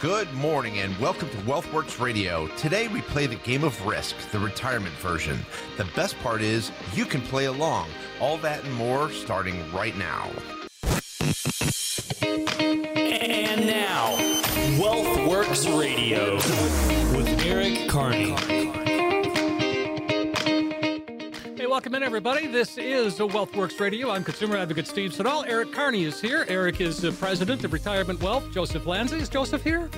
Good morning and welcome to Wealthworx Radio. Today we play the game of risk, the retirement version. The best part is you can play along. All that and more starting right now. And now, Wealthworx Radio with Eric Kearney. Welcome in, everybody. This is Wealthworx Radio. I'm consumer advocate Steve Siddall. Eric Kearney is here. Eric is the president of Retirement Wealth. Joseph Lanzi. Is Joseph here?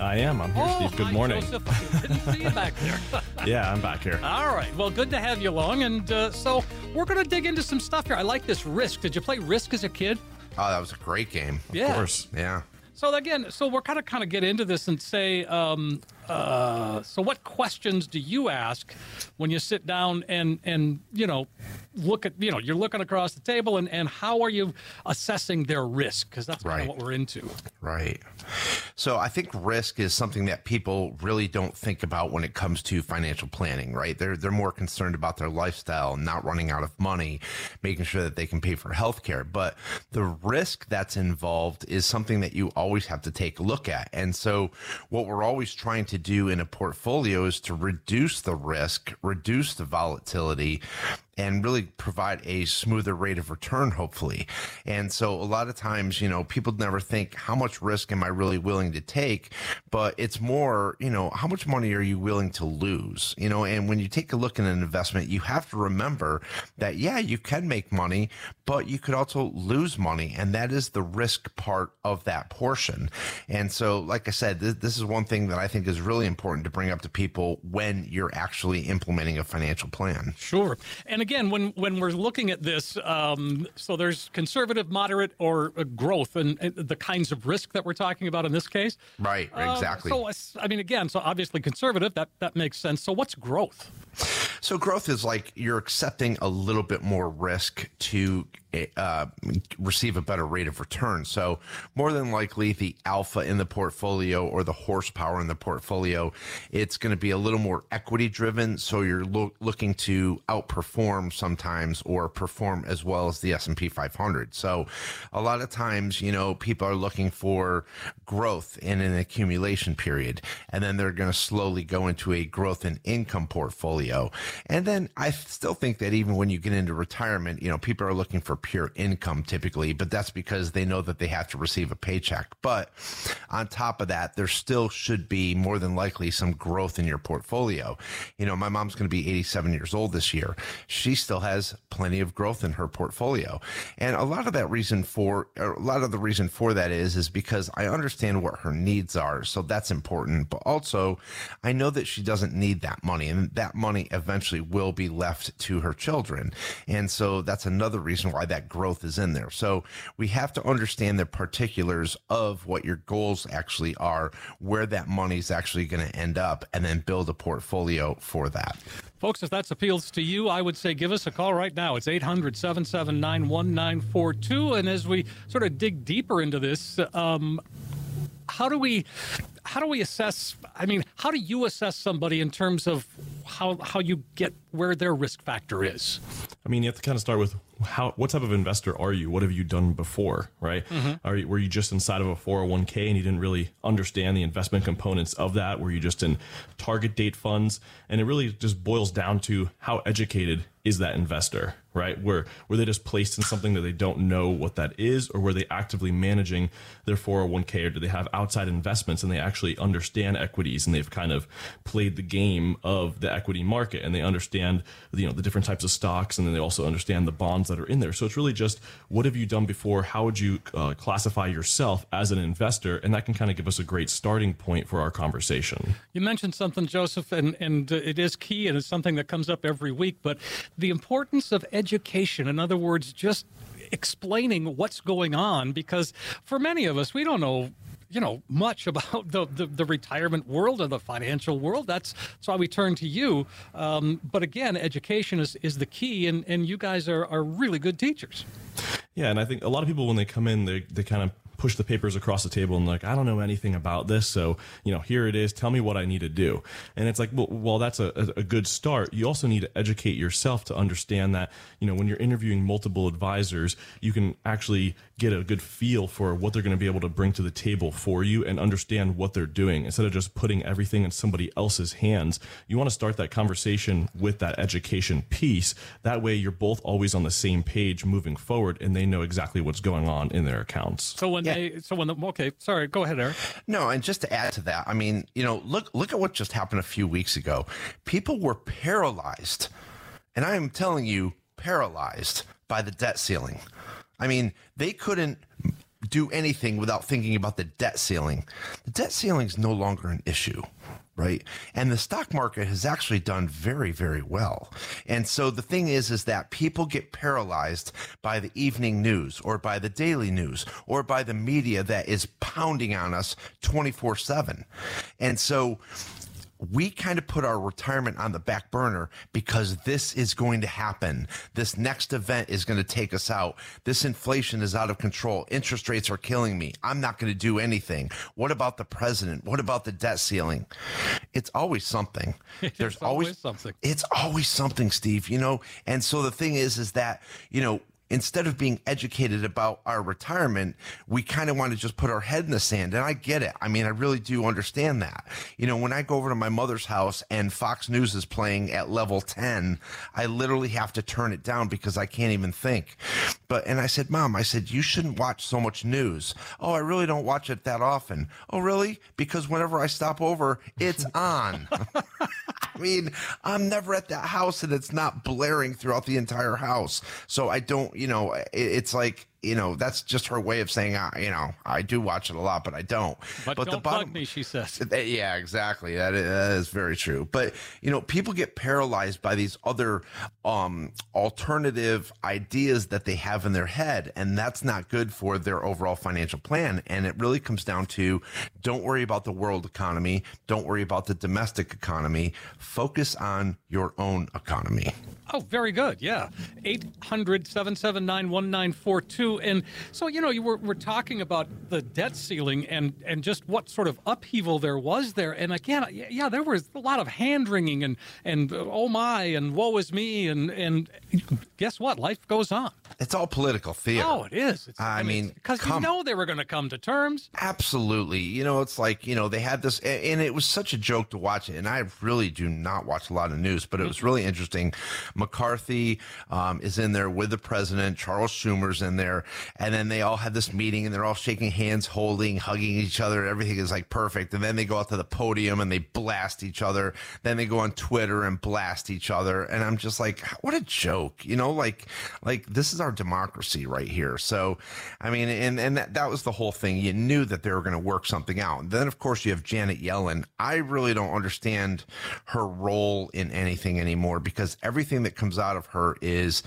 I am. I'm here, oh, Steve. Good hi, morning. Joseph. I didn't see you back there. yeah, I'm back here. All right. Well, good to have you along. And uh, so we're going to dig into some stuff here. I like this Risk. Did you play Risk as a kid? Oh, that was a great game. yeah. Of course. Yeah. So again, so we're kind of kind of get into this and say, um, uh, so what questions do you ask when you sit down and and you know look at you know you're looking across the table and and how are you assessing their risk because that's Right. what we're into. Right. So I think risk is something that people really don't think about when it comes to financial planning, right? They're they're more concerned about their lifestyle, not running out of money, making sure that they can pay for health care. But the risk that's involved is something that you always have to take a look at. And so what we're always trying to do in a portfolio is to reduce the risk, reduce the volatility, and really provide a smoother rate of return, hopefully. And so a lot of times, you know, people never think, how much risk am I really willing to take? But it's more, you know, how much money are you willing to lose? You know, and when you take a look at an investment, you have to remember that, yeah, you can make money, but you could also lose money. And that is the risk part of that portion. And so, like I said, this, this is one thing that I think is really important to bring up to people when you're actually implementing a financial plan. Sure. And when when we're looking at this, um, so there's conservative, moderate, or uh, growth, and, and the kinds of risk that we're talking about in this case. Right, Uh, exactly. so I mean, again, so obviously conservative. That that makes sense. So what's growth? So growth is like you're accepting a little bit more risk to uh, receive a better rate of return. So more than likely, the alpha in the portfolio or the horsepower in the portfolio, it's going to be a little more equity driven. So you're loo- looking to outperform sometimes or perform as well as the S&P 500. So a lot of times, you know, people are looking for growth in an accumulation period, and then they're going to slowly go into a growth and income portfolio. And then I still think that even when you get into retirement, you know, people are looking for pure income typically, but that's because they know that they have to receive a paycheck. But on top of that, there still should be more than likely some growth in your portfolio. You know, my mom's going to be 87 years old this year. She still has plenty of growth in her portfolio. And a lot of that reason for, or a lot of the reason for that is, is because I understand what her needs are. So that's important. But also I know that she doesn't need that money and that money eventually will be left to her children. And so that's another reason why that growth is in there. So we have to understand the particulars of what your goals actually are, where that money is actually going to end up, and then build a portfolio for that. Folks, if that appeals to you, I would say give us a call right now. It's 800 779 1942. And as we sort of dig deeper into this, um, how do we how do we assess i mean how do you assess somebody in terms of how how you get where their risk factor is I mean, you have to kind of start with how what type of investor are you? What have you done before, right? Mm-hmm. Are you, were you just inside of a 401k and you didn't really understand the investment components of that? Were you just in target date funds? And it really just boils down to how educated is that investor, right? Were were they just placed in something that they don't know what that is, or were they actively managing their 401k, or do they have outside investments and they actually understand equities and they've kind of played the game of the equity market and they understand you know the different types of stocks and then they also understand the bonds that are in there. So it's really just what have you done before? How would you uh, classify yourself as an investor? And that can kind of give us a great starting point for our conversation. you mentioned something joseph and and uh, it is key and it's something that comes up every week but the importance of education in other words just explaining what's going on because for many of us we don't know you know much about the, the, the retirement world or the financial world. That's that's why we turn to you. Um, but again education is, is the key and, and you guys are, are really good teachers. Yeah, and I think a lot of people when they come in, they they kind of push the papers across the table and like, I don't know anything about this. So, you know, here it is. Tell me what I need to do. And it's like, well, while that's a, a good start, you also need to educate yourself to understand that, you know, when you're interviewing multiple advisors, you can actually get a good feel for what they're going to be able to bring to the table for you and understand what they're doing instead of just putting everything in somebody else's hands. You want to start that conversation with that education piece. That way you're both always on the same page moving forward and they know exactly what's going on in their accounts. So when they, so when the, okay, sorry, go ahead, Eric. No, and just to add to that, I mean, you know, look look at what just happened a few weeks ago. People were paralyzed, and I am telling you, paralyzed by the debt ceiling. I mean, they couldn't do anything without thinking about the debt ceiling. The debt ceiling is no longer an issue, right? And the stock market has actually done very, very well. And so the thing is, is that people get paralyzed by the evening news or by the daily news or by the media that is pounding on us 24 seven. And so we kind of put our retirement on the back burner because this is going to happen. This next event is going to take us out. This inflation is out of control. Interest rates are killing me. I'm not going to do anything. What about the president? What about the debt ceiling? It's always something. There's always always, something. It's always something, Steve, you know? And so the thing is, is that, you know, instead of being educated about our retirement, we kind of want to just put our head in the sand. And I get it. I mean, I really do understand that. You know, when I go over to my mother's house and Fox News is playing at level 10, I literally have to turn it down because I can't even think. But, and I said, Mom, I said, you shouldn't watch so much news. Oh, I really don't watch it that often. Oh, really? Because whenever I stop over, it's on. I mean, I'm never at that house and it's not blaring throughout the entire house. So I don't, you know, it, it's like, you know, that's just her way of saying, I, you know, I do watch it a lot, but I don't. But, don't plug me, she says. Yeah, exactly. That is, that is very true. But you know, people get paralyzed by these other um, alternative ideas that they have in their head, and that's not good for their overall financial plan. And it really comes down to don't worry about the world economy, don't worry about the domestic economy. Focus on your own economy. Oh, very good. Yeah. 800 779 1942. And so, you know, you were, we're talking about the debt ceiling and, and just what sort of upheaval there was there. And again, yeah, there was a lot of hand wringing and, and oh my, and woe is me. And, and guess what? Life goes on. It's all political theater. Oh, it is. It's, I mean, because you know they were going to come to terms. Absolutely. You know, it's like, you know, they had this, and it was such a joke to watch it. And I really do not watch a lot of news, but it was mm-hmm. really interesting. McCarthy um, is in there with the president, Charles Schumer's in there. And then they all have this meeting and they're all shaking hands, holding, hugging each other. Everything is like perfect. And then they go out to the podium and they blast each other. Then they go on Twitter and blast each other. And I'm just like, what a joke. You know, like, like this is our democracy right here. So, I mean, and, and that, that was the whole thing. You knew that they were going to work something out. And then, of course, you have Janet Yellen. I really don't understand her role in anything anymore because everything that comes out of her is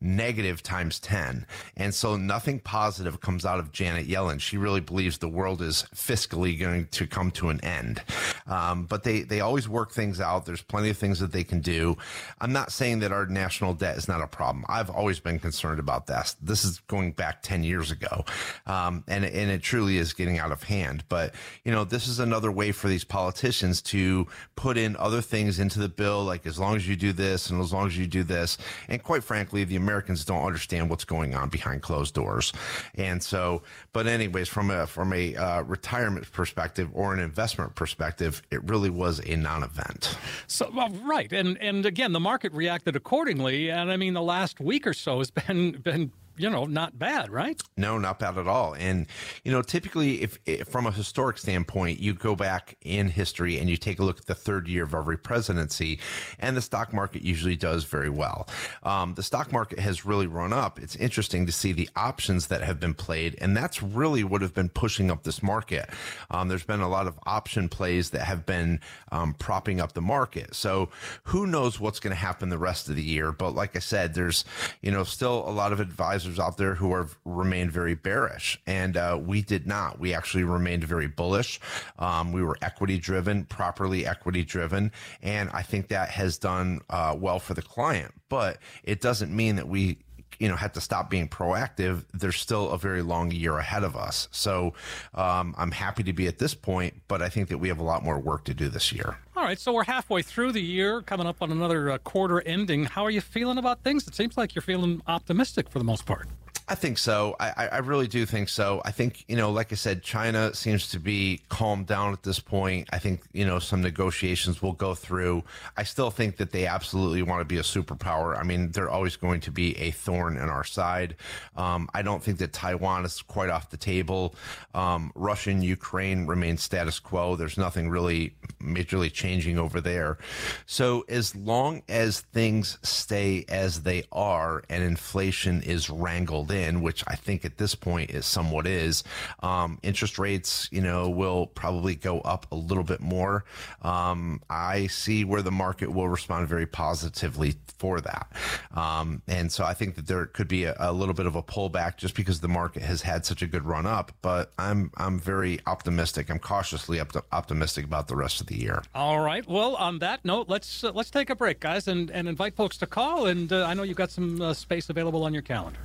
negative times 10. And so nothing positive comes out of Janet Yellen. She really believes the world is fiscally going to come to an end. Um, but they, they always work things out. There's plenty of things that they can do. I'm not saying that our national debt is not a problem. I've always been concerned about this. This is going back 10 years ago. Um, and, and it truly is getting out of hand. But, you know, this is another way for these politicians to put in other things into the bill, like as long as you do this and as long as you do this. And quite frankly, the Americans don't understand what's going on behind closed doors. And so, but anyways, from a, from a uh, retirement perspective or an investment perspective, it really was a non-event. So well, right, and and again, the market reacted accordingly. And I mean, the last week or so has been been you know not bad, right? No, not bad at all. And you know, typically, if, if from a historic standpoint, you go back in history and you take a look at the third year of every presidency, and the stock market usually does very well. Um, the stock market has really run up. It's interesting to see the options that have been played, and that's really what have been pushing up this market. Um, there's been a lot of option plays that have been um, propping up the market. So who knows what's going to happen the rest of the year? But like I said, there's you know still a lot of advisors out there who have remained very bearish, and uh, we did not. We actually remained very bullish. Um, we were equity driven, properly equity driven, and I think that has done uh, well for the client. But it doesn't mean that we you know had to stop being proactive, there's still a very long year ahead of us. So um, I'm happy to be at this point, but I think that we have a lot more work to do this year. All right, so we're halfway through the year, coming up on another uh, quarter ending. How are you feeling about things? It seems like you're feeling optimistic for the most part. I think so. I, I really do think so. I think, you know, like I said, China seems to be calmed down at this point. I think, you know, some negotiations will go through. I still think that they absolutely want to be a superpower. I mean, they're always going to be a thorn in our side. Um, I don't think that Taiwan is quite off the table. Um, Russia and Ukraine remain status quo. There's nothing really majorly changing over there. So as long as things stay as they are and inflation is wrangled in, which I think at this point is somewhat is. Um, interest rates, you know, will probably go up a little bit more. Um, I see where the market will respond very positively for that. Um, and so I think that there could be a, a, little bit of a pullback just because the market has had such a good run up. But I'm I'm very optimistic. I'm cautiously op- optimistic about the rest of the year. All right. Well, on that note, let's uh, let's take a break, guys, and, and invite folks to call. And uh, I know you've got some uh, space available on your calendar.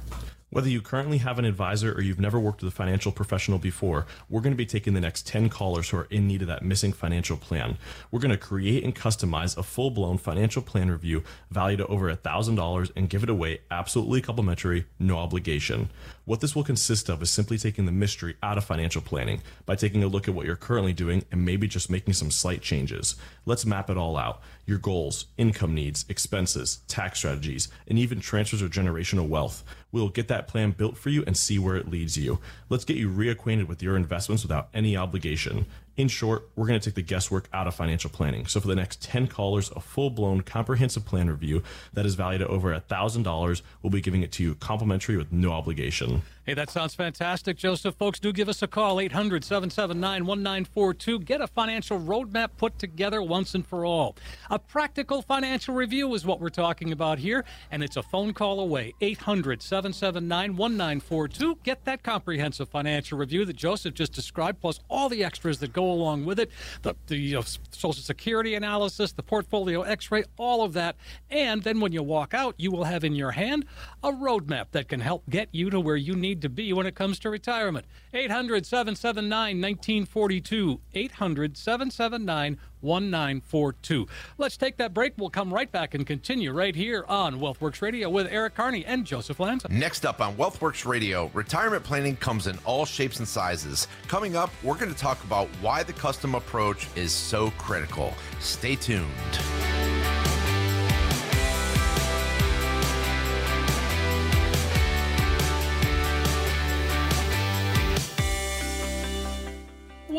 Whether you currently have an advisor or you've never worked with a financial professional before, we're going to be taking the next 10 callers who are in need of that missing financial plan. We're going to create and customize a full blown financial plan review valued at over $1,000 and give it away absolutely complimentary, no obligation. What this will consist of is simply taking the mystery out of financial planning by taking a look at what you're currently doing and maybe just making some slight changes. Let's map it all out your goals, income needs, expenses, tax strategies, and even transfers of generational wealth. We'll get that plan built for you and see where it leads you. Let's get you reacquainted with your investments without any obligation. In short, we're going to take the guesswork out of financial planning. So for the next 10 callers, a full-blown comprehensive plan review that is valued at over $1,000, we'll be giving it to you complimentary with no obligation. Hey, that sounds fantastic, Joseph. Folks, do give us a call, 800 779 1942. Get a financial roadmap put together once and for all. A practical financial review is what we're talking about here, and it's a phone call away, 800 779 1942. Get that comprehensive financial review that Joseph just described, plus all the extras that go along with it the, the you know, Social Security analysis, the portfolio x ray, all of that. And then when you walk out, you will have in your hand a roadmap that can help get you to where you need need to be when it comes to retirement. 800 779 1942. 800 779 1942. Let's take that break. We'll come right back and continue right here on Wealthworx Radio with Eric Kearney and Joseph Lanza. Next up on Wealthworx Radio, retirement planning comes in all shapes and sizes. Coming up, we're going to talk about why the custom approach is so critical. Stay tuned.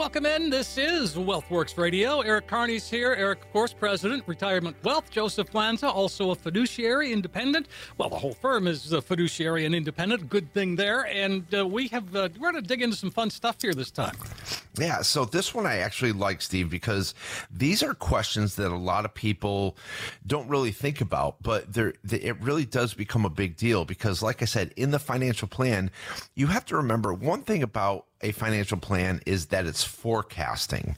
Welcome in. This is Wealthworx Radio. Eric Kearney's here. Eric, of course, President, Retirement Wealth. Joseph Lanza, also a fiduciary, independent. Well, the whole firm is a fiduciary and independent. Good thing there. And uh, we have uh, we're going to dig into some fun stuff here this time. Yeah. So this one I actually like, Steve, because these are questions that a lot of people don't really think about, but there it really does become a big deal because, like I said, in the financial plan, you have to remember one thing about a financial plan is that it's forecasting.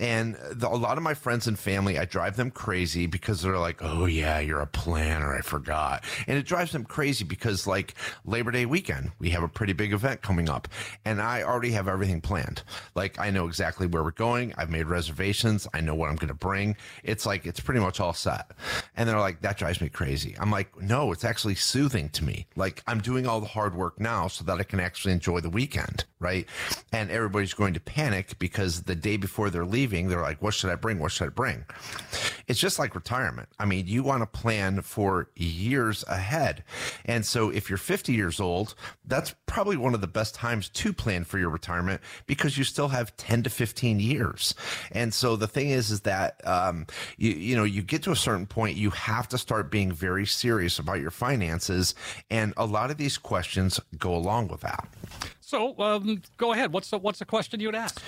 And the, a lot of my friends and family, I drive them crazy because they're like, oh, yeah, you're a planner. I forgot. And it drives them crazy because, like, Labor Day weekend, we have a pretty big event coming up. And I already have everything planned. Like, I know exactly where we're going. I've made reservations. I know what I'm going to bring. It's like, it's pretty much all set. And they're like, that drives me crazy. I'm like, no, it's actually soothing to me. Like, I'm doing all the hard work now so that I can actually enjoy the weekend, right? And everybody's going to panic because the day before they're leaving, they're like, what should I bring? What should I bring? It's just like retirement. I mean, you want to plan for years ahead. And so if you're 50 years old, that's probably one of the best times to plan for your retirement because you still have 10 to 15 years. And so the thing is, is that, um, you, you know, you get to a certain point, you have to start being very serious about your finances. And a lot of these questions go along with that. So um, go ahead. What's the what's the question you'd ask?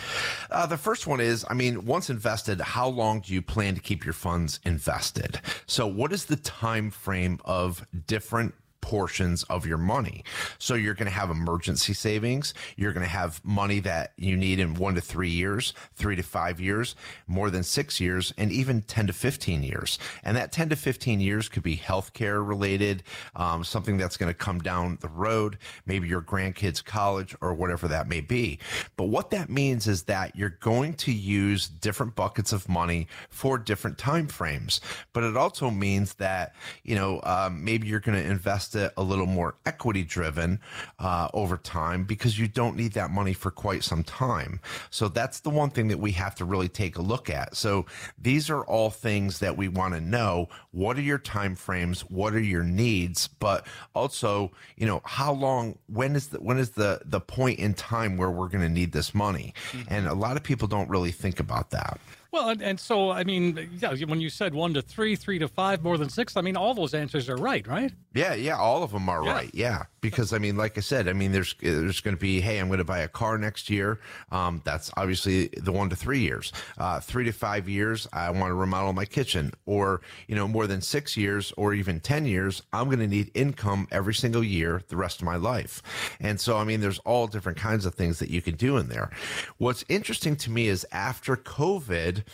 Uh, the first one is, I mean, once invested, how long do you plan to keep your funds invested? So, what is the time frame of different portions of your money. So you're going to have emergency savings. You're going to have money that you need in one to three years, three to five years, more than six years, and even 10 to 15 years. And that 10 to 15 years could be healthcare related, um, something that's going to come down the road, maybe your grandkids' college or whatever that may be. But what that means is that you're going to use different buckets of money for different time frames. But it also means that, you know, um, maybe you're going to invest it a little more equity driven uh, over time because you don't need that money for quite some time. So that's the one thing that we have to really take a look at. So these are all things that we want to know. What are your time frames? What are your needs? But also, you know, how long? When is the when is the the point in time where we're going to need this money? And a lot of people don't really think about that. Well, and, and so, I mean, yeah, when you said one to three, three to five, more than six, I mean, all those answers are right, right? Yeah, yeah, all of them are Yeah. right. Yeah, because I mean, like I said, I mean, there's there's going to be, hey, I'm going to buy a car next year. Um, that's obviously the one to three years. Uh, three to five years, I want to remodel my kitchen, or you know, more than six years, or even ten years, I'm going to need income every single year the rest of my life. And so, I mean, there's all different kinds of things that you can do in there. What's interesting to me is after COVID,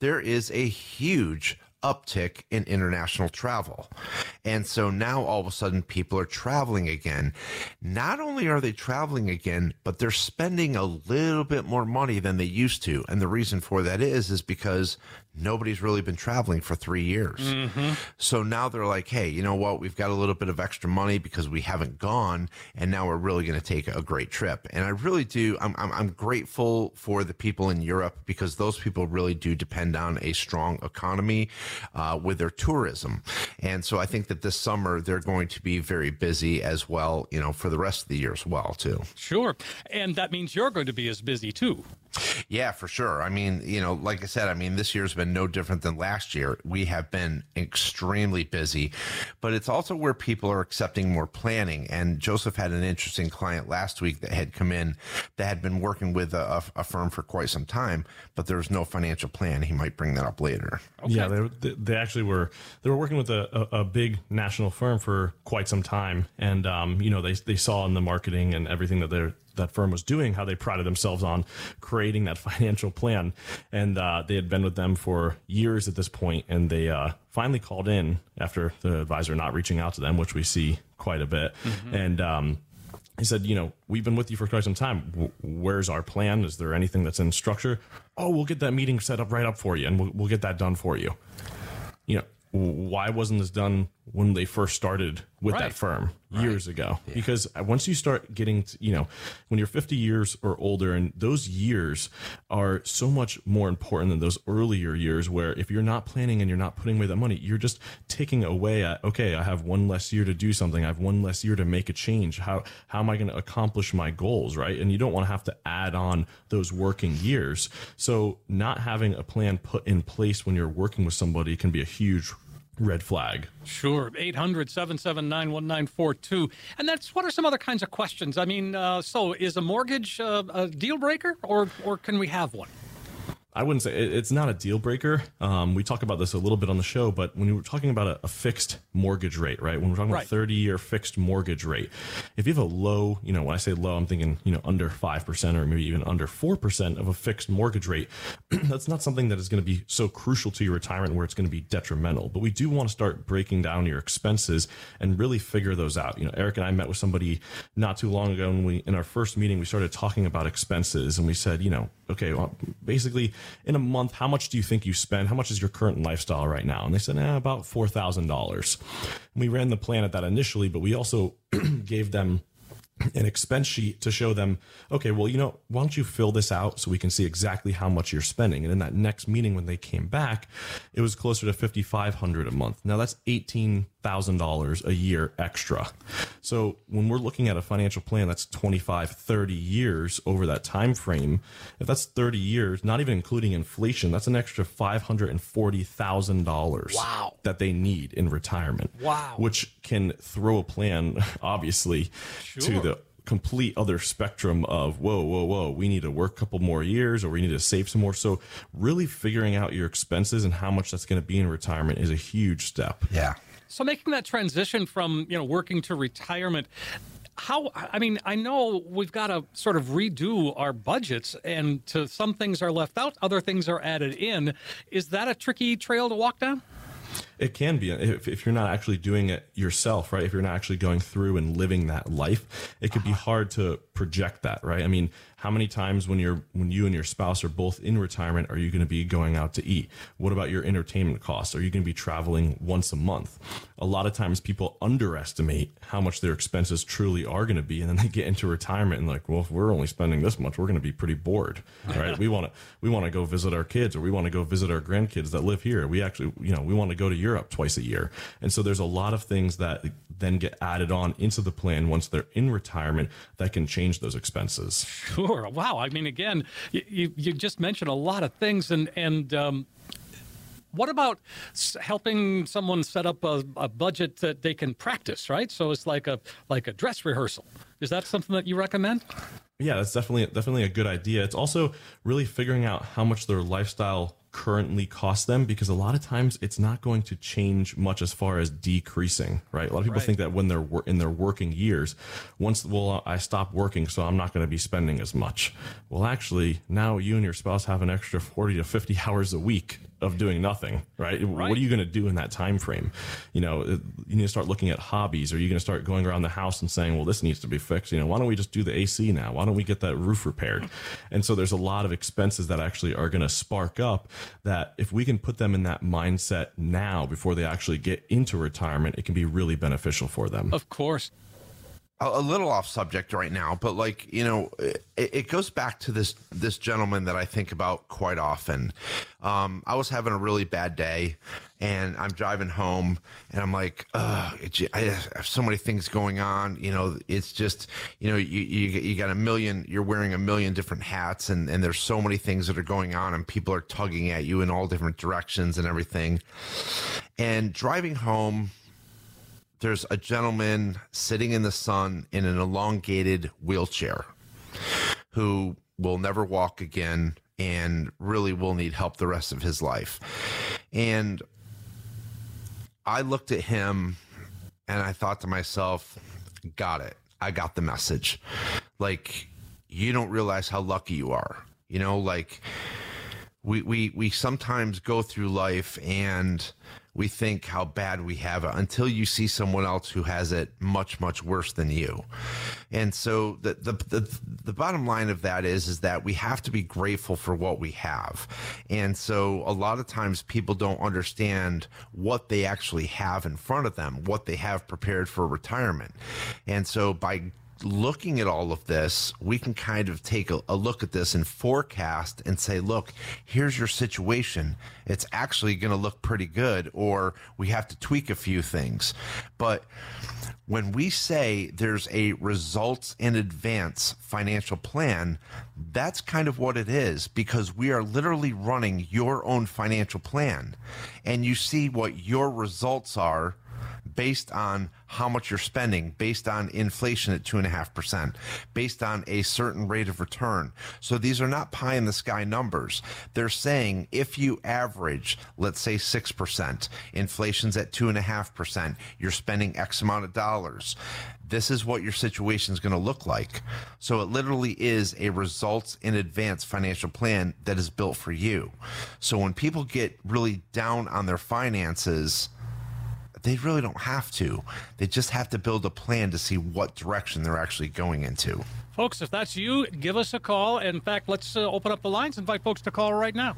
there is a huge uptick in international travel. And so now all of a sudden people are traveling again. Not only are they traveling again, but they're spending a little bit more money than they used to. And the reason for that is is because nobody's really been traveling for 3 years. So now they're like, "Hey, you know what? We've got a little bit of extra money because we haven't gone and now we're really going to take a great trip." And I really do I'm, I'm I'm grateful for the people in Europe because those people really do depend on a strong economy uh, with their tourism. And so I think that this summer they're going to be very busy as well, you know, for the rest of the year as well, too. Sure. And that means you're going to be as busy too. Yeah, for sure. I mean, you know, like I said, I mean, this year's been no different than last year. We have been extremely busy, but it's also where people are accepting more planning. And Joseph had an interesting client last week that had come in that had been working with a, a firm for quite some time, but there was no financial plan. He might bring that up later. Yeah, they, they they actually were they were working with a, a, a big national firm for quite some time, and um, you know they they saw in the marketing and everything that their that firm was doing how they prided themselves on creating that financial plan, and uh, they had been with them for years at this point, and they uh, finally called in after the advisor not reaching out to them, which we see quite a bit, and. Um, he said, you know, we've been with you for quite some time. W- Where's our plan? Is there anything that's in structure? Oh, we'll get that meeting set up right up for you, and we'll, we'll get that done for you. You know, why wasn't this done when they first started with Right. that firm years ago? Because uh, once you start getting, to, you know, when you're 50 years or older, and those years are so much more important than those earlier years, where if you're not planning and you're not putting away that money, you're just taking away at, okay, I have one less year to do something. I have one less year to make a change. How, how am I going to accomplish my goals? Right. And you don't want to have to add on those working years. So not having a plan put in place when you're working with somebody can be a huge red flag. Sure. 800 779 1942. And that's what are some other kinds of questions? I mean, uh, so is a mortgage uh, a deal breaker or, or can we have one? I wouldn't say it- it's not a deal breaker. Um, we talk about this a little bit on the show, but when you're talking about a, a fixed mortgage rate, right? When we're talking Right. about 30 year fixed mortgage rate, if you have a low, you know, when I say low, I'm thinking, you know, under 5% or maybe even under 4% of a fixed mortgage rate, that's not something that is going to be so crucial to your retirement where it's going to be detrimental. But we do want to start breaking down your expenses and really figure those out. You know, Eric and I met with somebody not too long ago, and we, in our first meeting, we started talking about expenses and we said, you know, okay, well, basically in a month, how much do you think you spend? How much is your current lifestyle right now? And they said, eh, about $4,000. We ran the plan at that initially, but we also gave them an expense sheet to show them, okay, well, you know, why don't you fill this out so we can see exactly how much you're spending? And in that next meeting, when they came back, it was closer to 5,500 a month. Now that's $18,000 a year extra. So when we're looking at a financial plan that's 25, 30 years over that time frame, if that's 30 years, not even including inflation, that's an extra $540,000 Wow. that they need in retirement. Wow. Which can throw a plan, obviously, to the complete other spectrum of whoa, whoa, whoa, we need to work a couple more years or we need to save some more. So, really figuring out your expenses and how much that's going to be in retirement is a huge step. Yeah. So making that transition from you know working to retirement, how i mean i know we've got to sort of redo our budgets and to some things are left out other things are added in is that a tricky trail to walk down it can be if, if you're not actually doing it yourself, right? If you're not actually going through and living that life, it could be uh-huh. hard to project that, right? I mean, how many times when you're when you and your spouse are both in retirement are you going to be going out to eat? What about your entertainment costs? Are you going to be traveling once a month? A lot of times people underestimate how much their expenses truly are going to be, and then they get into retirement and like, well, if we're only spending this much, we're going to be pretty bored, right? we want to we want to go visit our kids or we want to go visit our grandkids that live here. We actually, you know, we want to go to Europe twice a year, and so there's a lot of things that then get added on into the plan once they're in retirement that can change those expenses. Sure. Wow. I mean, again, you, you just mentioned a lot of things, and and um, what about helping someone set up a, a, budget that they can practice? Right. So it's like a like a dress rehearsal. Is that something that you recommend? Yeah, that's definitely definitely a good idea. It's also really figuring out how much their lifestyle currently cost them because a lot of times it's not going to change much as far as decreasing, right? A lot of people right. think that when they're in their working years, once well I stop working, so I'm not going to be spending as much. Well, actually, now you and your spouse have an extra 40 to 50 hours a week of doing nothing, right? right. What are you going to do in that time frame? You know, you need to start looking at hobbies. Are you going to start going around the house and saying, "Well, this needs to be fixed"? You know, why don't we just do the AC now? Why don't we get that roof repaired? And so there's a lot of expenses that actually are going to spark up. That if we can put them in that mindset now before they actually get into retirement, it can be really beneficial for them. Of course a little off subject right now, but like you know, it, it, goes back to this this gentleman that I think about quite often. Um, I was having a really bad day, and I'm driving home, and I'm like, I have so many things going on. You know, it's just you know, you, you you got a million, you're wearing a million different hats, and and there's so many things that are going on, and people are tugging at you in all different directions and everything. And driving home there's a gentleman sitting in the sun in an elongated wheelchair who will never walk again and really will need help the rest of his life. And I looked at him and I thought to myself, got it. I got the message. Like, you don't realize how lucky you are. You know, like we we we sometimes go through life and we think how bad we have it until you see someone else who has it much much worse than you. And so the, the the the, bottom line of that is is that we have to be grateful for what we have. And so a lot of times people don't understand what they actually have in front of them what they have prepared for retirement. And so by looking at all of this, we can kind of take a, a, look at this and forecast and say, look, here's your situation. It's actually going to look pretty good, or we have to tweak a few things. But when we say there's a results in advance financial plan, that's kind of what it is because we are literally running your own financial plan and you see what your results are based on how much you're spending, based on inflation at 2.5%, based on a certain rate of return. So these are not pie in the sky numbers. They're saying if you average, let's say 6%, inflation's at 2.5%, you're spending X amount of dollars. This is what your situation is going to look like. So it literally is a results in advance financial plan that is built for you. So when people get really down on their finances, they really don't have to. They just have to build a plan to see what direction they're actually going into. Folks, if that's you, give us a call. In fact, let's uh, open up the lines, invite folks to call right now.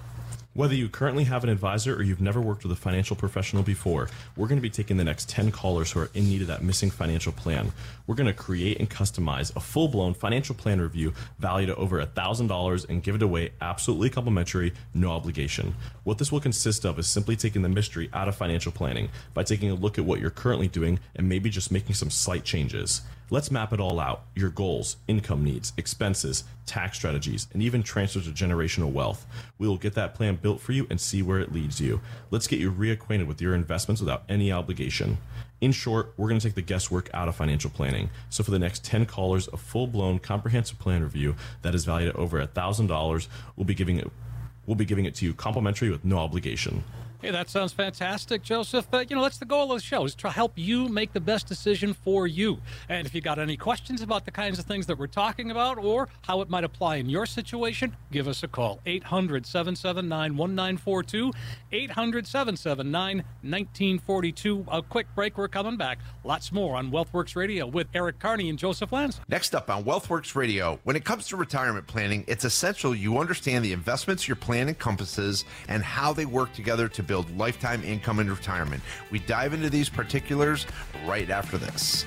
Whether you currently have an advisor or you've never worked with a financial professional before, we're going to be taking the next 10 callers who are in need of that missing financial plan. We're going to create and customize a full blown financial plan review valued at over $1,000 and give it away absolutely complimentary, no obligation. What this will consist of is simply taking the mystery out of financial planning by taking a look at what you're currently doing and maybe just making some slight changes. Let's map it all out your goals, income needs, expenses, tax strategies, and even transfers of generational wealth. We will get that plan built for you and see where it leads you. Let's get you reacquainted with your investments without any obligation. In short, we're going to take the guesswork out of financial planning. So, for the next 10 callers, a full blown comprehensive plan review that is valued at over $1,000, we'll be giving it. We'll be giving it to you complimentary with no obligation. Hey, that sounds fantastic, Joseph. Uh, you know, that's the goal of the show is to help you make the best decision for you. And if you got any questions about the kinds of things that we're talking about or how it might apply in your situation, give us a call. 800 779 1942. 800 779 1942. A quick break. We're coming back. Lots more on Wealthworx Radio with Eric Kearney and Joseph Lanza. Next up on Wealthworx Radio, when it comes to retirement planning, it's essential you understand the investments your plan encompasses and how they work together to build lifetime income in retirement. We dive into these particulars right after this.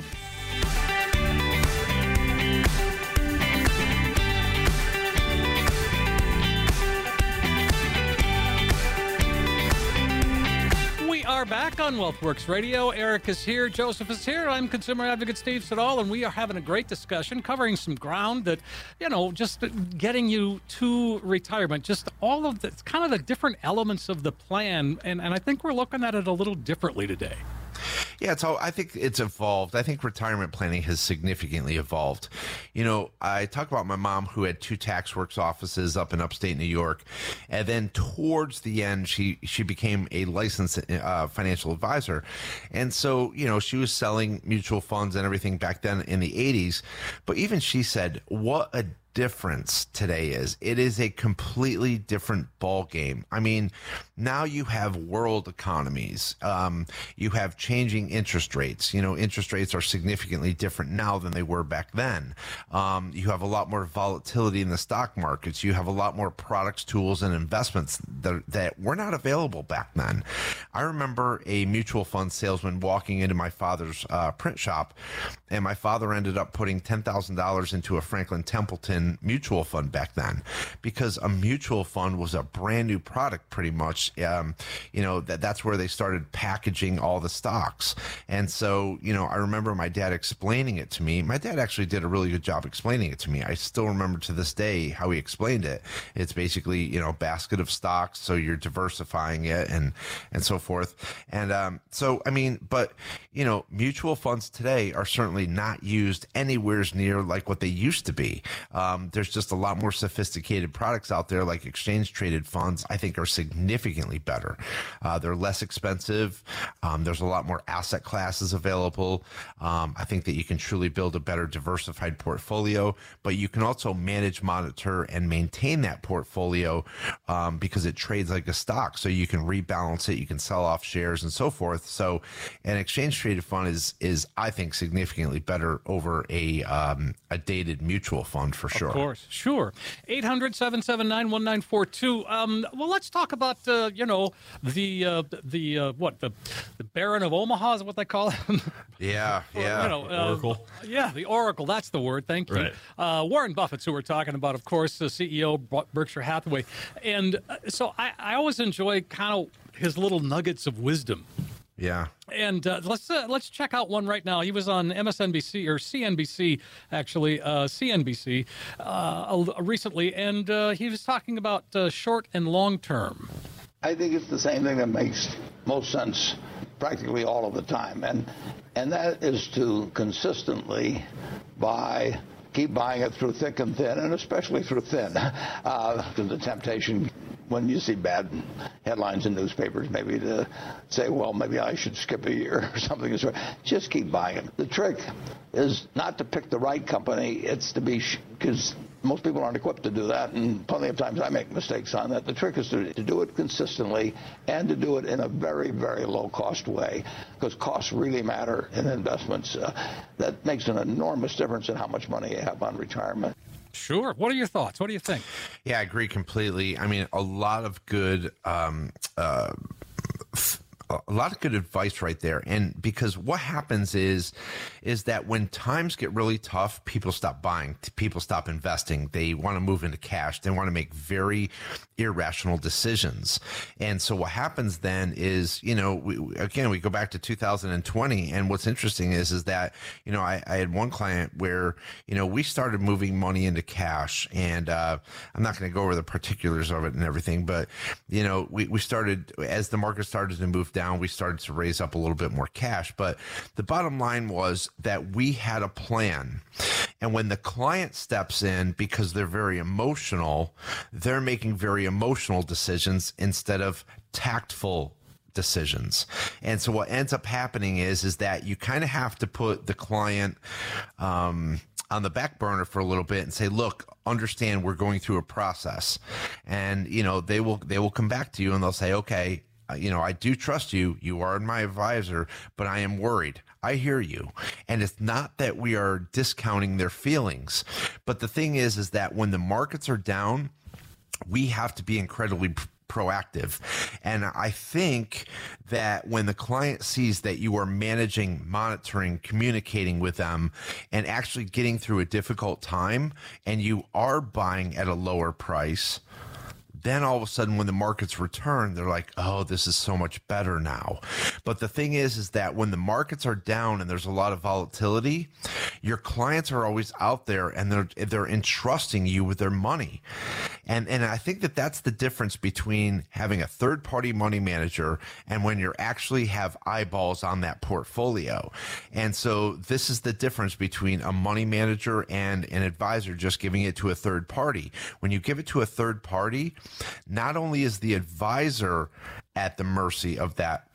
Are back on Wealthworx Radio. Eric is here, Joseph is here. I'm consumer advocate Steve Siddall, and we are having a great discussion covering some ground that, you know, just getting you to retirement, just all of the kind of the different elements of the plan. And, and I think we're looking at it a little differently today. Yeah, so I think it's evolved. I think retirement planning has significantly evolved. You know, I talk about my mom who had two tax works offices up in upstate New York, and then towards the end, she she became a licensed uh, financial advisor, and so you know she was selling mutual funds and everything back then in the '80s. But even she said, "What a difference today is. It is a completely different ball game i mean now you have world economies. Um, you have changing interest rates. You know interest rates are significantly different now than they were back then. Um, you have a lot more volatility in the stock markets. You have a lot more products tools and investments that, that were not available back then. I remember a mutual fund salesman walking into my father's uh, print shop and my father ended up putting $10000 into a franklin templeton mutual fund back then because a mutual fund was a brand new product pretty much um, you know that that's where they started packaging all the stocks. And so you know i remember my dad explaining it to me. My dad actually did a really good job explaining it to me. I still remember to this day how he explained it. It's basically you know basket of stocks so you're diversifying it and and so forth. And um, so i mean but you know mutual funds today are certainly not used anywhere near like what they used to be. Um, there's just a lot more sophisticated products out there, like exchange traded funds. I think are significantly better. Uh, they're less expensive. Um, there's a lot more asset classes available. Um, I think that you can truly build a better diversified portfolio, but you can also manage, monitor, and maintain that portfolio um, because it trades like a stock. So you can rebalance it, you can sell off shares, and so forth. So an exchange traded fund is is I think significantly better over a um, a dated mutual fund for sure. Of course, sure. 800 779 1942. Um, well, let's talk about, uh, you know, the, uh, the uh, what, the, the Baron of Omaha is what they call him? Yeah, yeah. you know, uh, Oracle. Yeah, the Oracle. That's the word. Thank you. Right. Uh, Warren Buffett's who we're talking about, of course, the CEO Berkshire Hathaway. And uh, so I, I always enjoy kind of his little nuggets of wisdom. Yeah. And uh, let's uh, let's check out one right now. He was on MSNBC or CNBC, actually uh, CNBC uh, recently, and uh, he was talking about uh, short and long term. I think it's the same thing that makes most sense practically all of the time, and and that is to consistently buy. Keep buying it through thick and thin, and especially through thin. Uh, the temptation when you see bad headlines in newspapers, maybe to say, well, maybe I should skip a year or something. Just keep buying it. The trick is not to pick the right company. It's to be, because most people aren't equipped to do that, and plenty of times I make mistakes on that. The trick is to, to do it consistently and to do it in a very, very low cost way, because costs really matter in investments. Uh, that makes an enormous difference in how much money you have on retirement. Sure. What are your thoughts? What do you think? Yeah, I agree completely. I mean, a lot of good. Um, uh, a lot of good advice right there. And because what happens is is that when times get really tough people stop buying people stop investing. They want to move into cash. They want to make very irrational decisions. And so what happens then is you know we, again we go back to 2020 and what's interesting is is that you know I, I had one client where you know we started moving money into cash. And uh, i'm not going to go over the particulars of it and everything but you know we, we started as the market started to move down, we started to raise up a little bit more cash. But the bottom line was that we had a plan. And when the client steps in because they're very emotional, they're making very emotional decisions instead of tactful decisions. And so what ends up happening is is that you kind of have to put the client um, on the back burner for a little bit and say, look, understand we're going through a process. And you know, they will they will come back to you and they'll say, okay, you know, I do trust you. You are my advisor, but I am worried. I hear you. And it's not that we are discounting their feelings, but the thing is, is that when the markets are down, we have to be incredibly proactive. And I think that when the client sees that you are managing, monitoring, communicating with them, and actually getting through a difficult time, and you are buying at a lower price, then all of a sudden, when the markets return, they're like, "Oh, this is so much better now." But the thing is, is that when the markets are down and there's a lot of volatility, your clients are always out there and they're they're entrusting you with their money, and and I think that that's the difference between having a third party money manager and when you actually have eyeballs on that portfolio. And so this is the difference between a money manager and an advisor just giving it to a third party. When you give it to a third party not only is the advisor at the mercy of that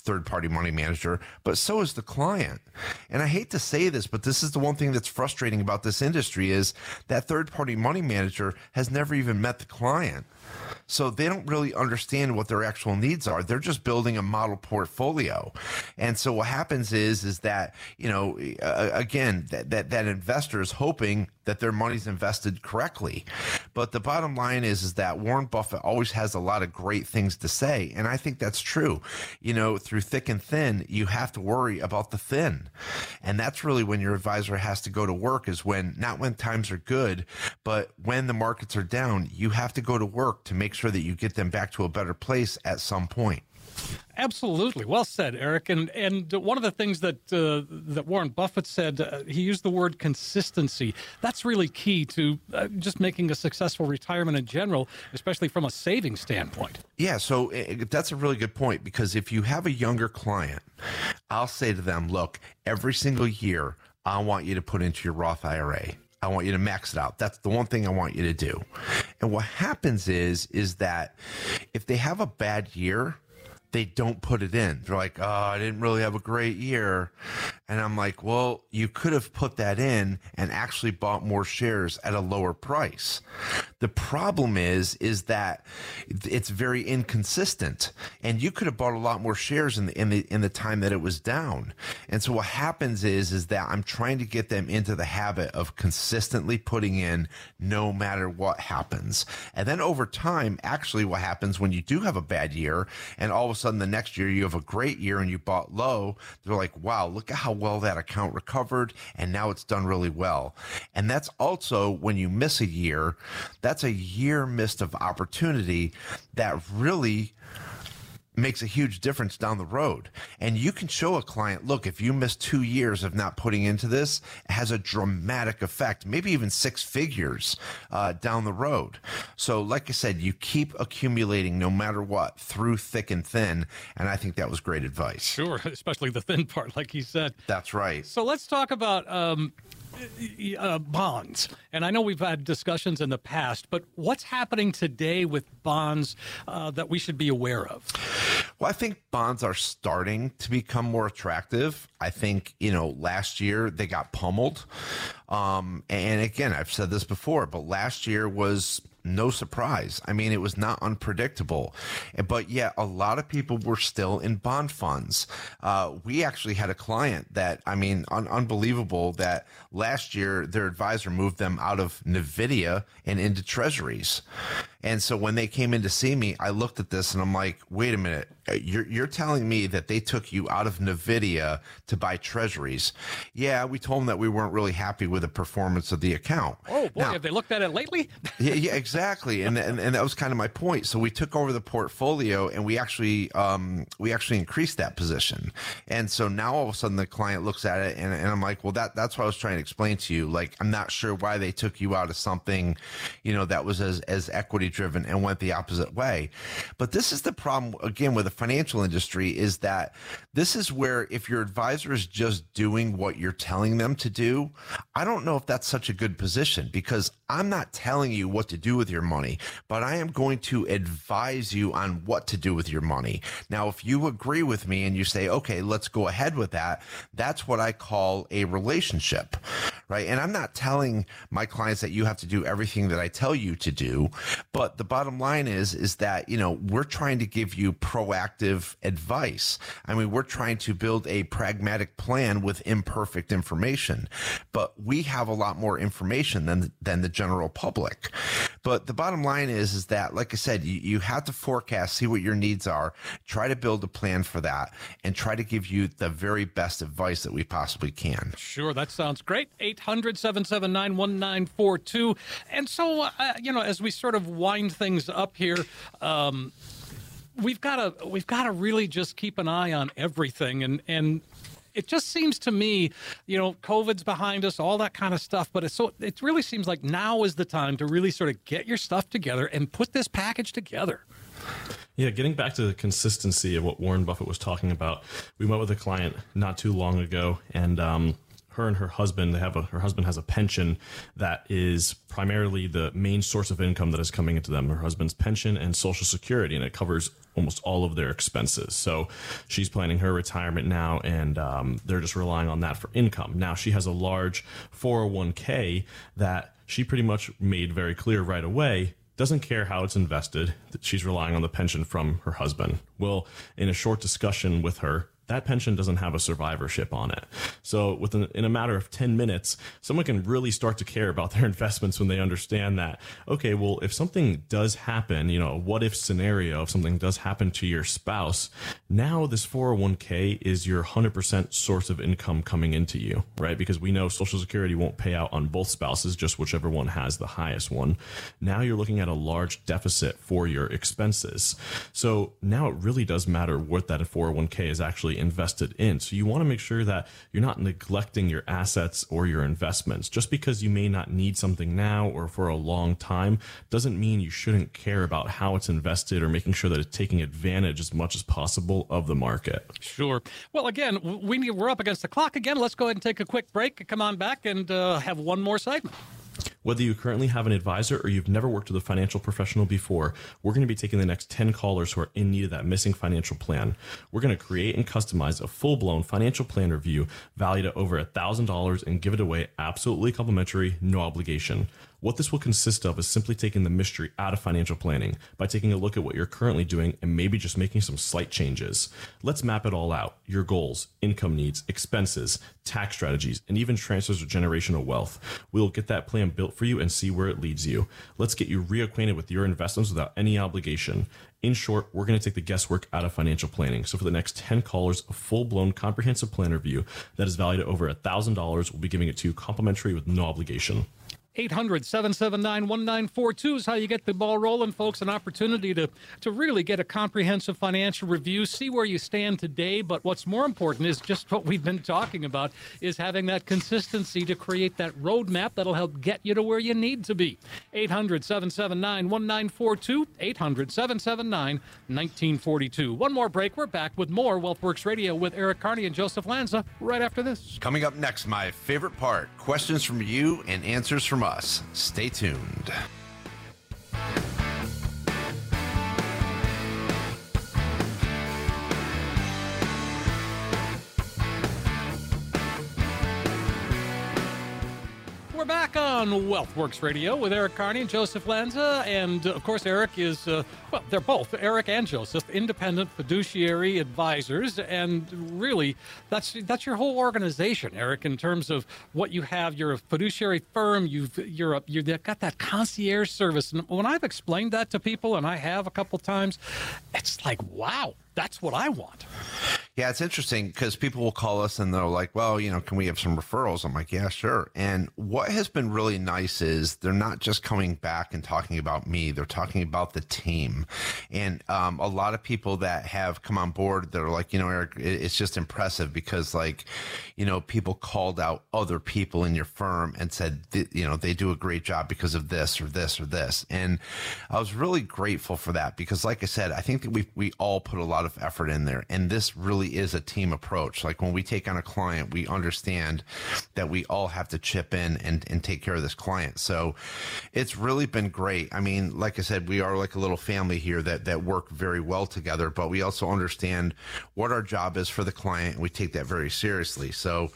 third party money manager, but so is the client. And I hate to say this, but this is the one thing that's frustrating about this industry is that third party money manager has never even met the client. So they don't really understand what their actual needs are. They're just building a model portfolio. And so what happens is, is that, you know, uh, again, that, that, that investor is hoping that their money's invested correctly. But the bottom line is, is that Warren Buffett always has a lot of great things to say. And I think that's true. You know, through thick and thin, you have to worry about the thin. And that's really when your advisor has to go to work is when, not when times are good, but when the markets are down, you have to go to work to make sure that you get them back to a better place at some point. Absolutely, well said, Eric. And and one of the things that uh, that Warren Buffett said, uh, he used the word consistency. That's really key to uh, just making a successful retirement in general, especially from a saving standpoint. Yeah, so uh, that's a really good point because if you have a younger client, I'll say to them, look, every single year, I want you to put into your Roth IRA. I want you to max it out. That's the one thing I want you to do. And what happens is, is that if they have a bad year, they don't put it in. They're like, oh, I didn't really have a great year. And I'm like, well, you could have put that in and actually bought more shares at a lower price. The problem is, is that it's very inconsistent and you could have bought a lot more shares in the, in the, in the time that it was down. And so what happens is, is that I'm trying to get them into the habit of consistently putting in no matter what happens. And then over time, actually what happens when you do have a bad year and all of a sudden the next year you have a great year and you bought low, they're like, wow, look at how well that account recovered. And now it's done really well. And that's also when you miss a year, that's a year missed of opportunity that really makes a huge difference down the road. And you can show a client, look, if you miss two years of not putting into this, it has a dramatic effect, maybe even six figures uh, down the road. So, like I said, you keep accumulating no matter what through thick and thin. And I think that was great advice. Sure, especially the thin part, like you said. That's right. So let's talk about. Um, uh, bonds. And I know we've had discussions in the past, but what's happening today with bonds uh, that we should be aware of? Well, I think bonds are starting to become more attractive. I think, you know, last year they got pummeled. Um, and again, I've said this before, but last year was no surprise. I mean, it was not unpredictable, but yet a lot of people were still in bond funds. Uh, we actually had a client that, I mean, un- unbelievable that last year their advisor moved them out of Nvidia and into treasuries. And so when they came in to see me, I looked at this and I'm like, wait a minute, uh, you're, you're telling me that they took you out of Nvidia to buy treasuries. Yeah, we told them that we weren't really happy with the performance of the account. Oh boy, now, have they looked at it lately? yeah, yeah, exactly. And, and and that was kind of my point. So we took over the portfolio and we actually um we actually increased that position. And so now all of a sudden the client looks at it and, and I'm like, well that that's what I was trying to explain to you. Like I'm not sure why they took you out of something, you know, that was as as equity driven and went the opposite way. But this is the problem again with the financial industry is that this is where if your advisor is just doing what you're telling them to do, I don't know if that's such a good position because I'm not telling you what to do with your money, but I am going to advise you on what to do with your money. Now, if you agree with me and you say, okay, let's go ahead with that, that's what I call a relationship, right? And I'm not telling my clients that you have to do everything that I tell you to do, but the bottom line is, is that, you know, we're trying to give you proactive advice. I mean, we're trying to build a pragmatic plan with imperfect information, but we have a lot more information than, than the general public. But the bottom line is, is that, like I said, you, you have to forecast, see what your needs are, try to build a plan for that, and try to give you the very best advice that we possibly can. Sure, that sounds great. 800 779 1942. And so, uh, you know, as we sort of wind things up here, um, we've got to we've got to really just keep an eye on everything and and it just seems to me, you know, COVID's behind us, all that kind of stuff. But it's so it really seems like now is the time to really sort of get your stuff together and put this package together. Yeah, getting back to the consistency of what Warren Buffett was talking about, we met with a client not too long ago, and um, her and her husband they have a her husband has a pension that is primarily the main source of income that is coming into them her husband's pension and social security and it covers almost all of their expenses. So she's planning her retirement now and um, they're just relying on that for income. Now she has a large 401k that she pretty much made very clear right away doesn't care how it's invested she's relying on the pension from her husband. Well in a short discussion with her that pension doesn't have a survivorship on it. So within in a matter of 10 minutes, someone can really start to care about their investments when they understand that, okay, well, if something does happen, you know, what if scenario, if something does happen to your spouse, now this 401k is your 100% source of income coming into you, right? Because we know social security won't pay out on both spouses, just whichever one has the highest one. Now you're looking at a large deficit for your expenses. So now it really does matter what that 401k is actually invested in. So you want to make sure that you're not neglecting your assets or your investments. Just because you may not need something now or for a long time doesn't mean you shouldn't care about how it's invested or making sure that it's taking advantage as much as possible of the market. Sure. Well, again, we, we're up against the clock again. Let's go ahead and take a quick break. Come on back and uh, have one more segment. Whether you currently have an advisor or you've never worked with a financial professional before, we're going to be taking the next 10 callers who are in need of that missing financial plan. We're going to create and customize a full blown financial plan review valued at over $1,000 and give it away absolutely complimentary, no obligation. What this will consist of is simply taking the mystery out of financial planning by taking a look at what you're currently doing and maybe just making some slight changes. Let's map it all out your goals, income needs, expenses, tax strategies, and even transfers of generational wealth. We'll get that plan built for you and see where it leads you. Let's get you reacquainted with your investments without any obligation. In short, we're going to take the guesswork out of financial planning. So for the next 10 callers, a full-blown comprehensive plan review that is valued at over $1,000, we'll be giving it to you complimentary with no obligation. 800 779 1942 is how you get the ball rolling, folks. An opportunity to, to really get a comprehensive financial review, see where you stand today. But what's more important is just what we've been talking about is having that consistency to create that roadmap that'll help get you to where you need to be. 800 779 1942, 800 779 1942. One more break. We're back with more Wealthworx Radio with Eric Kearney and Joseph Lanza right after this. Coming up next, my favorite part questions from you and answers from us. Stay tuned. We're back on Wealthworx Radio with Eric Kearney and Joseph Lanza. And of course, Eric is, uh, well, they're both, Eric and Joseph, independent fiduciary advisors. And really, that's that's your whole organization, Eric, in terms of what you have. You're a fiduciary firm, you've, you're a, you've got that concierge service. And when I've explained that to people, and I have a couple times, it's like, wow, that's what I want. Yeah, it's interesting because people will call us and they're like, well, you know, can we have some referrals? I'm like, yeah, sure. And what has been really nice is they're not just coming back and talking about me, they're talking about the team. And um, a lot of people that have come on board, they're like, you know, Eric, it's just impressive because, like, you know, people called out other people in your firm and said, you know, they do a great job because of this or this or this. And I was really grateful for that because, like I said, I think that we, we all put a lot of effort in there. And this really is a team approach. Like when we take on a client, we understand that we all have to chip in and, and take care of this client. So it's really been great. I mean, like I said, we are like a little family here that, that work very well together, but we also understand what our job is for the client. And we take that very seriously. So,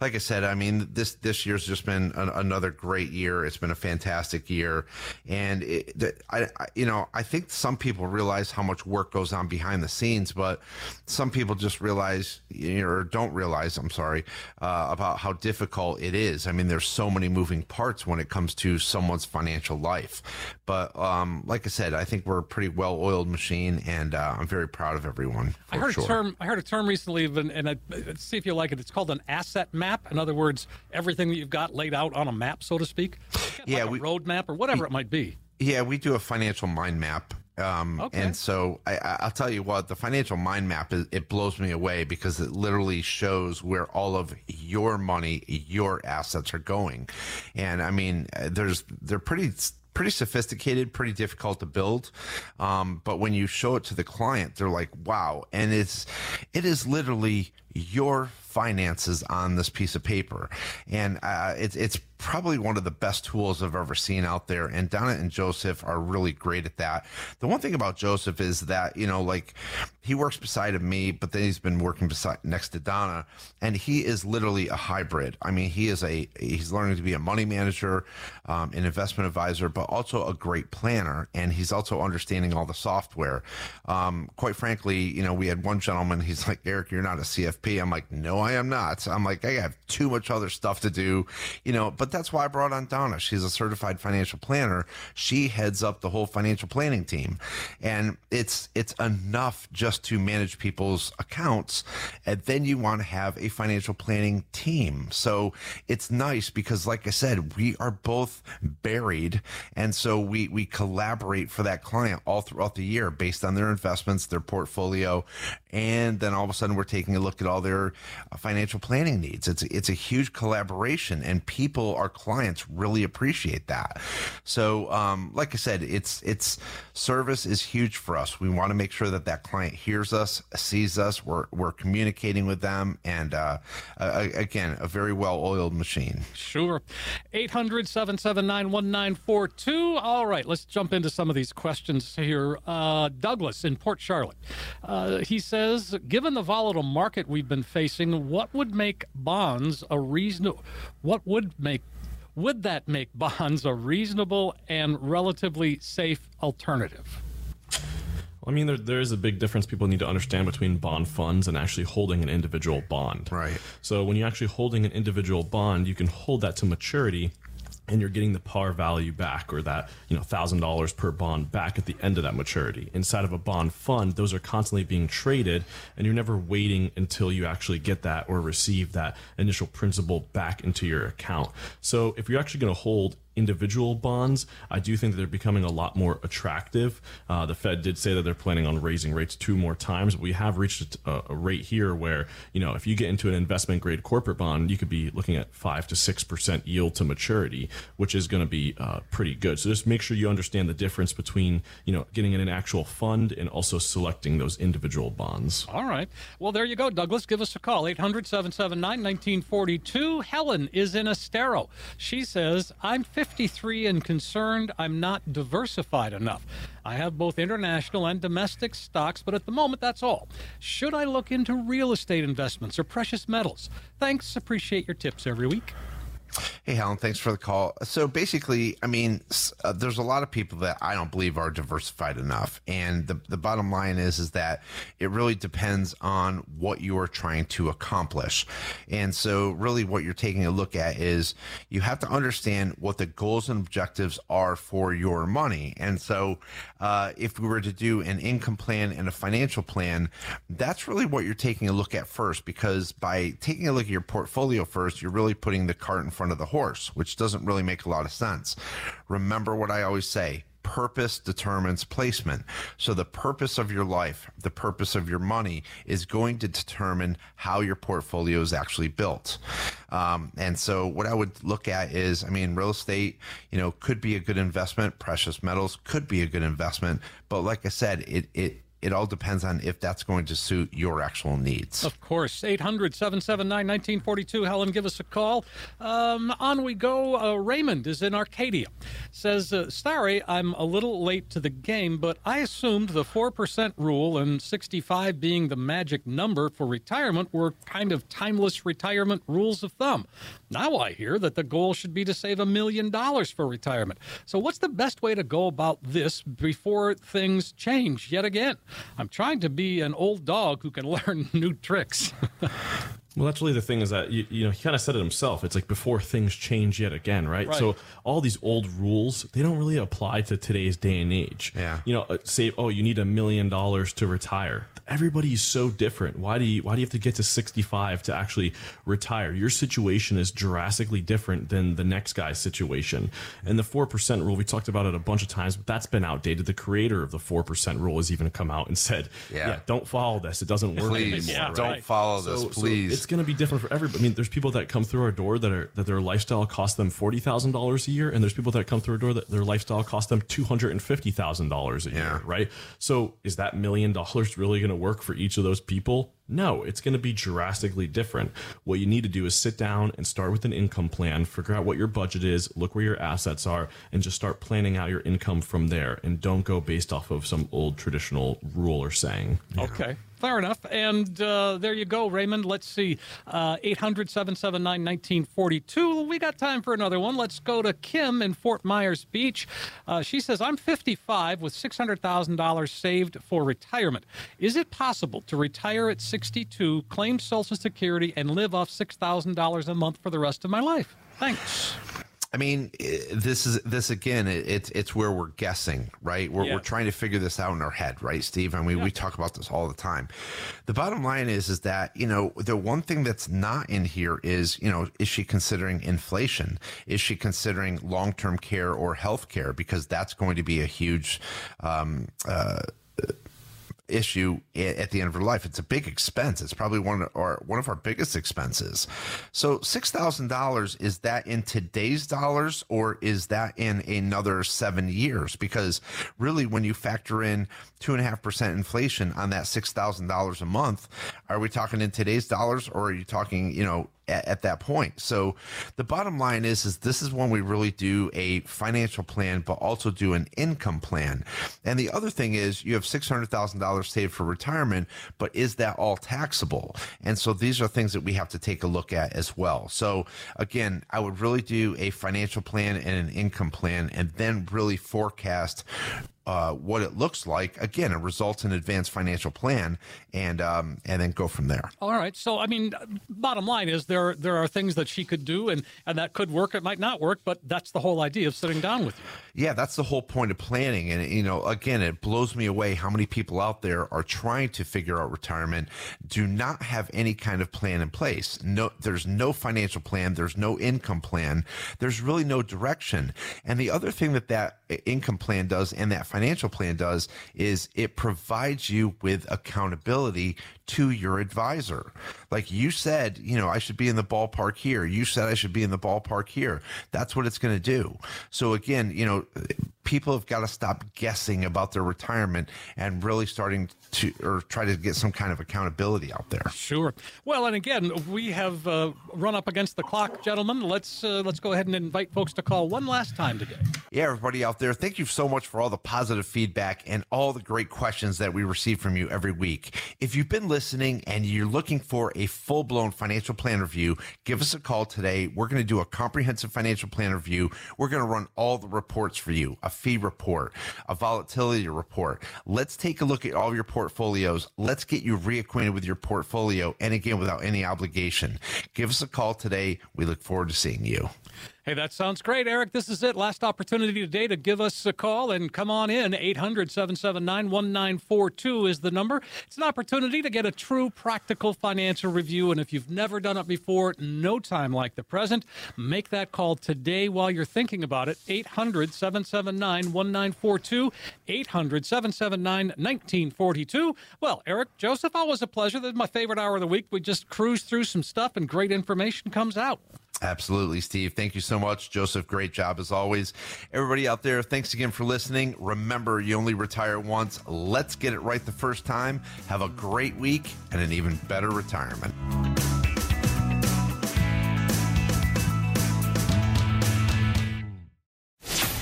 like I said, I mean, this this year's just been an, another great year. It's been a fantastic year, and it, I, I, you know, I think some people realize how much work goes on behind the scenes, but some people just realize you know, or don't realize. I'm sorry uh, about how difficult it is. I mean, there's so many moving parts when it comes to someone's financial life. But um, like I said, I think we're a pretty well-oiled machine, and uh, I'm very proud of everyone. I heard sure. a term. I heard a term recently, and, and I, see if you like it. It's called an asset map map? In other words, everything that you've got laid out on a map, so to speak? yeah, like we, road map or whatever it might be. Yeah, we do a financial mind map. Um, okay. And so I, will tell you what, the financial mind map is, it blows me away because it literally shows where all of your money, your assets are going. And I mean, there's, they're pretty, pretty sophisticated, pretty difficult to build. Um, but when you show it to the client, they're like, wow. And it's, it is literally your finances on this piece of paper. And uh, it's, it's probably one of the best tools I've ever seen out there. And Donna and Joseph are really great at that. The one thing about Joseph is that, you know, like he works beside of me, but then he's been working beside next to Donna and he is literally a hybrid. I mean, he is a, he's learning to be a money manager, um, an investment advisor, but also a great planner. And he's also understanding all the software. Um, quite frankly, you know, we had one gentleman, he's like, Eric, you're not a CFP. I'm like, no, I am not. I'm like, I have too much other stuff to do, you know, but that's why I brought on Donna. She's a certified financial planner. She heads up the whole financial planning team. And it's it's enough just to manage people's accounts. And then you want to have a financial planning team. So it's nice because like I said, we are both buried. And so we we collaborate for that client all throughout the year based on their investments, their portfolio, and then all of a sudden we're taking a look at all their uh, financial planning needs. It's it's a huge collaboration, and people, our clients, really appreciate that. So, um, like I said, it's it's service is huge for us. We want to make sure that that client hears us, sees us. We're we're communicating with them, and uh, again, a very well oiled machine. Sure. 800 779 1942. All right, let's jump into some of these questions here. Uh, Douglas in Port Charlotte. Uh, he says, given the volatile market we've been facing, what would make bonds a reasonable, what would make would that make bonds a reasonable and relatively safe alternative? I mean, there, there is a big difference people need to understand between bond funds and actually holding an individual bond. Right. So when you're actually holding an individual bond, you can hold that to maturity and you're getting the par value back or that you know thousand dollars per bond back at the end of that maturity. Inside of a bond fund those are constantly being traded and you're never waiting until you actually get that or receive that initial principal back into your account. So if you're actually going to hold individual bonds, I do think that they're becoming a lot more attractive. Uh, the Fed did say that they're planning on raising rates two more times, but we have reached a, a, rate here where, you know, if you get into an investment grade corporate bond, you could be looking at five to 6% yield to maturity, which is going to be uh, pretty good. So just make sure you understand the difference between, you know, getting in an actual fund and also selecting those individual bonds. All right. Well, there you go, Douglas. Give us a call, 800 779 1942. Helen is in Estero. She says, I'm 50 53 and concerned I'm not diversified enough. I have both international and domestic stocks, but at the moment, that's all. Should I look into real estate investments or precious metals? Thanks. Appreciate your tips every week. Hey, Helen, thanks for the call. So basically, I mean, uh, there's a lot of people that I don't believe are diversified enough. And the, the bottom line is, is that it really depends on what you are trying to accomplish. And so really what you're taking a look at is you have to understand what the goals and objectives are for your money. And so uh, if we were to do an income plan and a financial plan, that's really what you're taking a look at first, because by taking a look at your portfolio first, you're really putting the cart in front of the horse, which doesn't really make a lot of sense. Remember what I always say purpose determines placement. So the purpose of your life, the purpose of your money is going to determine how your portfolio is actually built. Um, and so what I would look at is, I mean, real estate, you know, could be a good investment. Precious metals could be a good investment. But like I said, it, it, it all depends on if that's going to suit your actual needs. Of course. 800 779 1942. Helen, give us a call. Um, on we go. Uh, Raymond is in Arcadia. Says, uh, Sorry, I'm a little late to the game, but I assumed the 4% rule and 65 being the magic number for retirement were kind of timeless retirement rules of thumb. Now I hear that the goal should be to save a million dollars for retirement. So, what's the best way to go about this before things change yet again? I'm trying to be an old dog who can learn new tricks. Well, that's really the thing is that you, you know he kind of said it himself. It's like before things change yet again, right? Right. So all these old rules they don't really apply to today's day and age. Yeah. You know, uh, say oh you need a million dollars to retire. Everybody's so different. Why do you why do you have to get to 65 to actually retire? Your situation is drastically different than the next guy's situation. And the 4% rule we talked about it a bunch of times, but that's been outdated. The creator of the 4% rule has even come out and said, Yeah. yeah, don't follow this. It doesn't work Please anymore. don't right? follow this, So- so please. It's going to be different for everybody. I mean, there's people that come through our door that are that their lifestyle costs them forty thousand dollars a year, and there's people that come through our door that their lifestyle costs them two hundred and fifty thousand dollars a Yeah. year, right? So, is that million dollars really going to work for each of those people? No, it's going to be drastically different. What you need to do is sit down and start with an income plan, figure out what your budget is, look where your assets are, and just start planning out your income from there. And don't go based off of some old traditional rule or saying. Okay. Fair enough. And uh, there you go, Raymond. Let's see. 800 779 1942. We got time for another one. Let's go to Kim in Fort Myers Beach. Uh, she says, I'm 55 with $600,000 saved for retirement. Is it possible to retire at 62, claim Social Security, and live off $6,000 a month for the rest of my life? Thanks. I mean, this is this again. It's it's where we're guessing, right? We're, Yeah. we're trying to figure this out in our head, right, Steve? I mean, we talk about this all the time. The bottom line is, is that you know the one thing that's not in here is you know is she considering inflation? Is she considering long term care or health care? Because that's going to be a huge. Um, uh, issue at the end of her life. It's a big expense. It's probably one of our one of our biggest expenses. So six thousand dollars is that in today's dollars or is that in another seven years? Because really, when you factor in two and a half percent inflation on that six thousand dollars a month, are we talking in today's dollars or are you talking you know at, at that point. So the bottom line is, is this is when we really do a financial plan, but also do an income plan. And the other thing is you have $600,000 saved for retirement, but is that all taxable? And so these are things that we have to take a look at as well. So again, I would really do a financial plan and an income plan and then really forecast uh, what it looks like. Again, it results in advanced financial plan and, um, and then go from there. All right. So, I mean, bottom line is there there are things that she could do, and and that could work. It might not work, but that's the whole idea of sitting down with you. Yeah, that's the whole point of planning. And, you know, again, it blows me away how many people out there are trying to figure out retirement, do not have any kind of plan in place. No, there's no financial plan. There's no income plan. There's really no direction. And the other thing that that income plan does and that financial plan does is it provides you with accountability to your advisor. Like you said, you know, I should be in the ballpark here. You said I should be in the ballpark here. That's what it's going to do. So again, you know, okay people have got to stop guessing about their retirement and really starting to or try to get some kind of accountability out there. Sure. Well, and again, we have uh, run up against the clock, gentlemen. Let's uh, let's go ahead and invite folks to call one last time today. Yeah, everybody out there, thank you so much for all the positive feedback and all the great questions that we receive from you every week. If you've been listening and you're looking for a full blown financial plan review, give us a call today. We're going to do a comprehensive financial plan review. We're going to run all the reports for you a fee report, a volatility report. Let's take a look at all your portfolios. Let's get you reacquainted with your portfolio. And again, without any obligation. Give us a call today. We look forward to seeing you. Hey, that sounds great, Eric. This is it. Last opportunity today to give us a call and come on in. 800 779 1942 is the number. It's an opportunity to get a true practical financial review. And if you've never done it before, no time like the present. Make that call today while you're thinking about it. 800 779 1942. 800 779 1942. Well, Eric, Joseph, always a pleasure. This is my favorite hour of the week. We just cruise through some stuff and great information comes out. Absolutely, Steve. Thank you so much. Joseph, great job as always. Everybody out there, thanks again for listening. Remember, you only retire once. Let's get it right the first time. Have a great week and an even better retirement.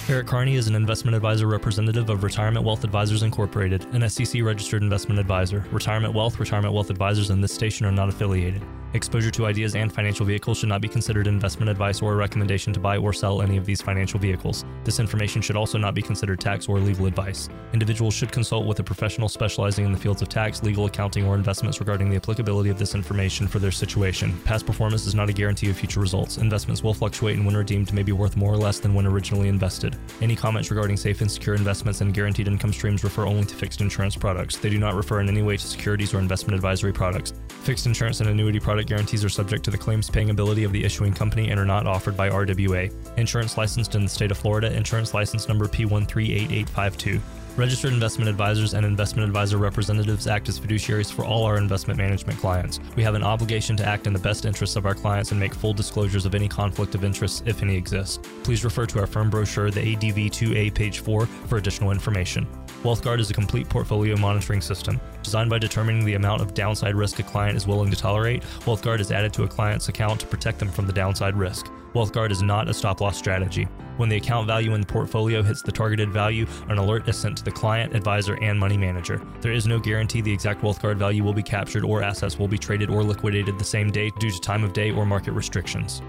Eric Kearney is an investment advisor representative of Retirement Wealth Advisors Incorporated, an SEC registered investment advisor. Retirement Wealth, Retirement Wealth Advisors, and this station are not affiliated. Exposure to ideas and financial vehicles should not be considered investment advice or a recommendation to buy or sell any of these financial vehicles. This information should also not be considered tax or legal advice. Individuals should consult with a professional specializing in the fields of tax, legal, accounting, or investments regarding the applicability of this information for their situation. Past performance is not a guarantee of future results. Investments will fluctuate and when redeemed may be worth more or less than when originally invested. Any comments regarding safe and secure investments and guaranteed income streams refer only to fixed insurance products. They do not refer in any way to securities or investment advisory products. Fixed insurance and annuity guarantees are subject to the claims paying ability of the issuing company and are not offered by RWA. Insurance licensed in the state of Florida, insurance license number P138852. Registered investment advisors and investment advisor representatives act as fiduciaries for all our investment management clients. We have an obligation to act in the best interests of our clients and make full disclosures of any conflict of interest, if any exists. Please refer to our firm brochure, the ADV 2A, page 4, for additional information. WealthGuard is a complete portfolio monitoring system. Designed by determining the amount of downside risk a client is willing to tolerate, WealthGuard is added to a client's account to protect them from the downside risk. WealthGuard is not a stop loss strategy. When the account value in the portfolio hits the targeted value, an alert is sent to the client, advisor, and money manager. There is no guarantee the exact WealthGuard value will be captured or assets will be traded or liquidated the same day due to time of day or market restrictions.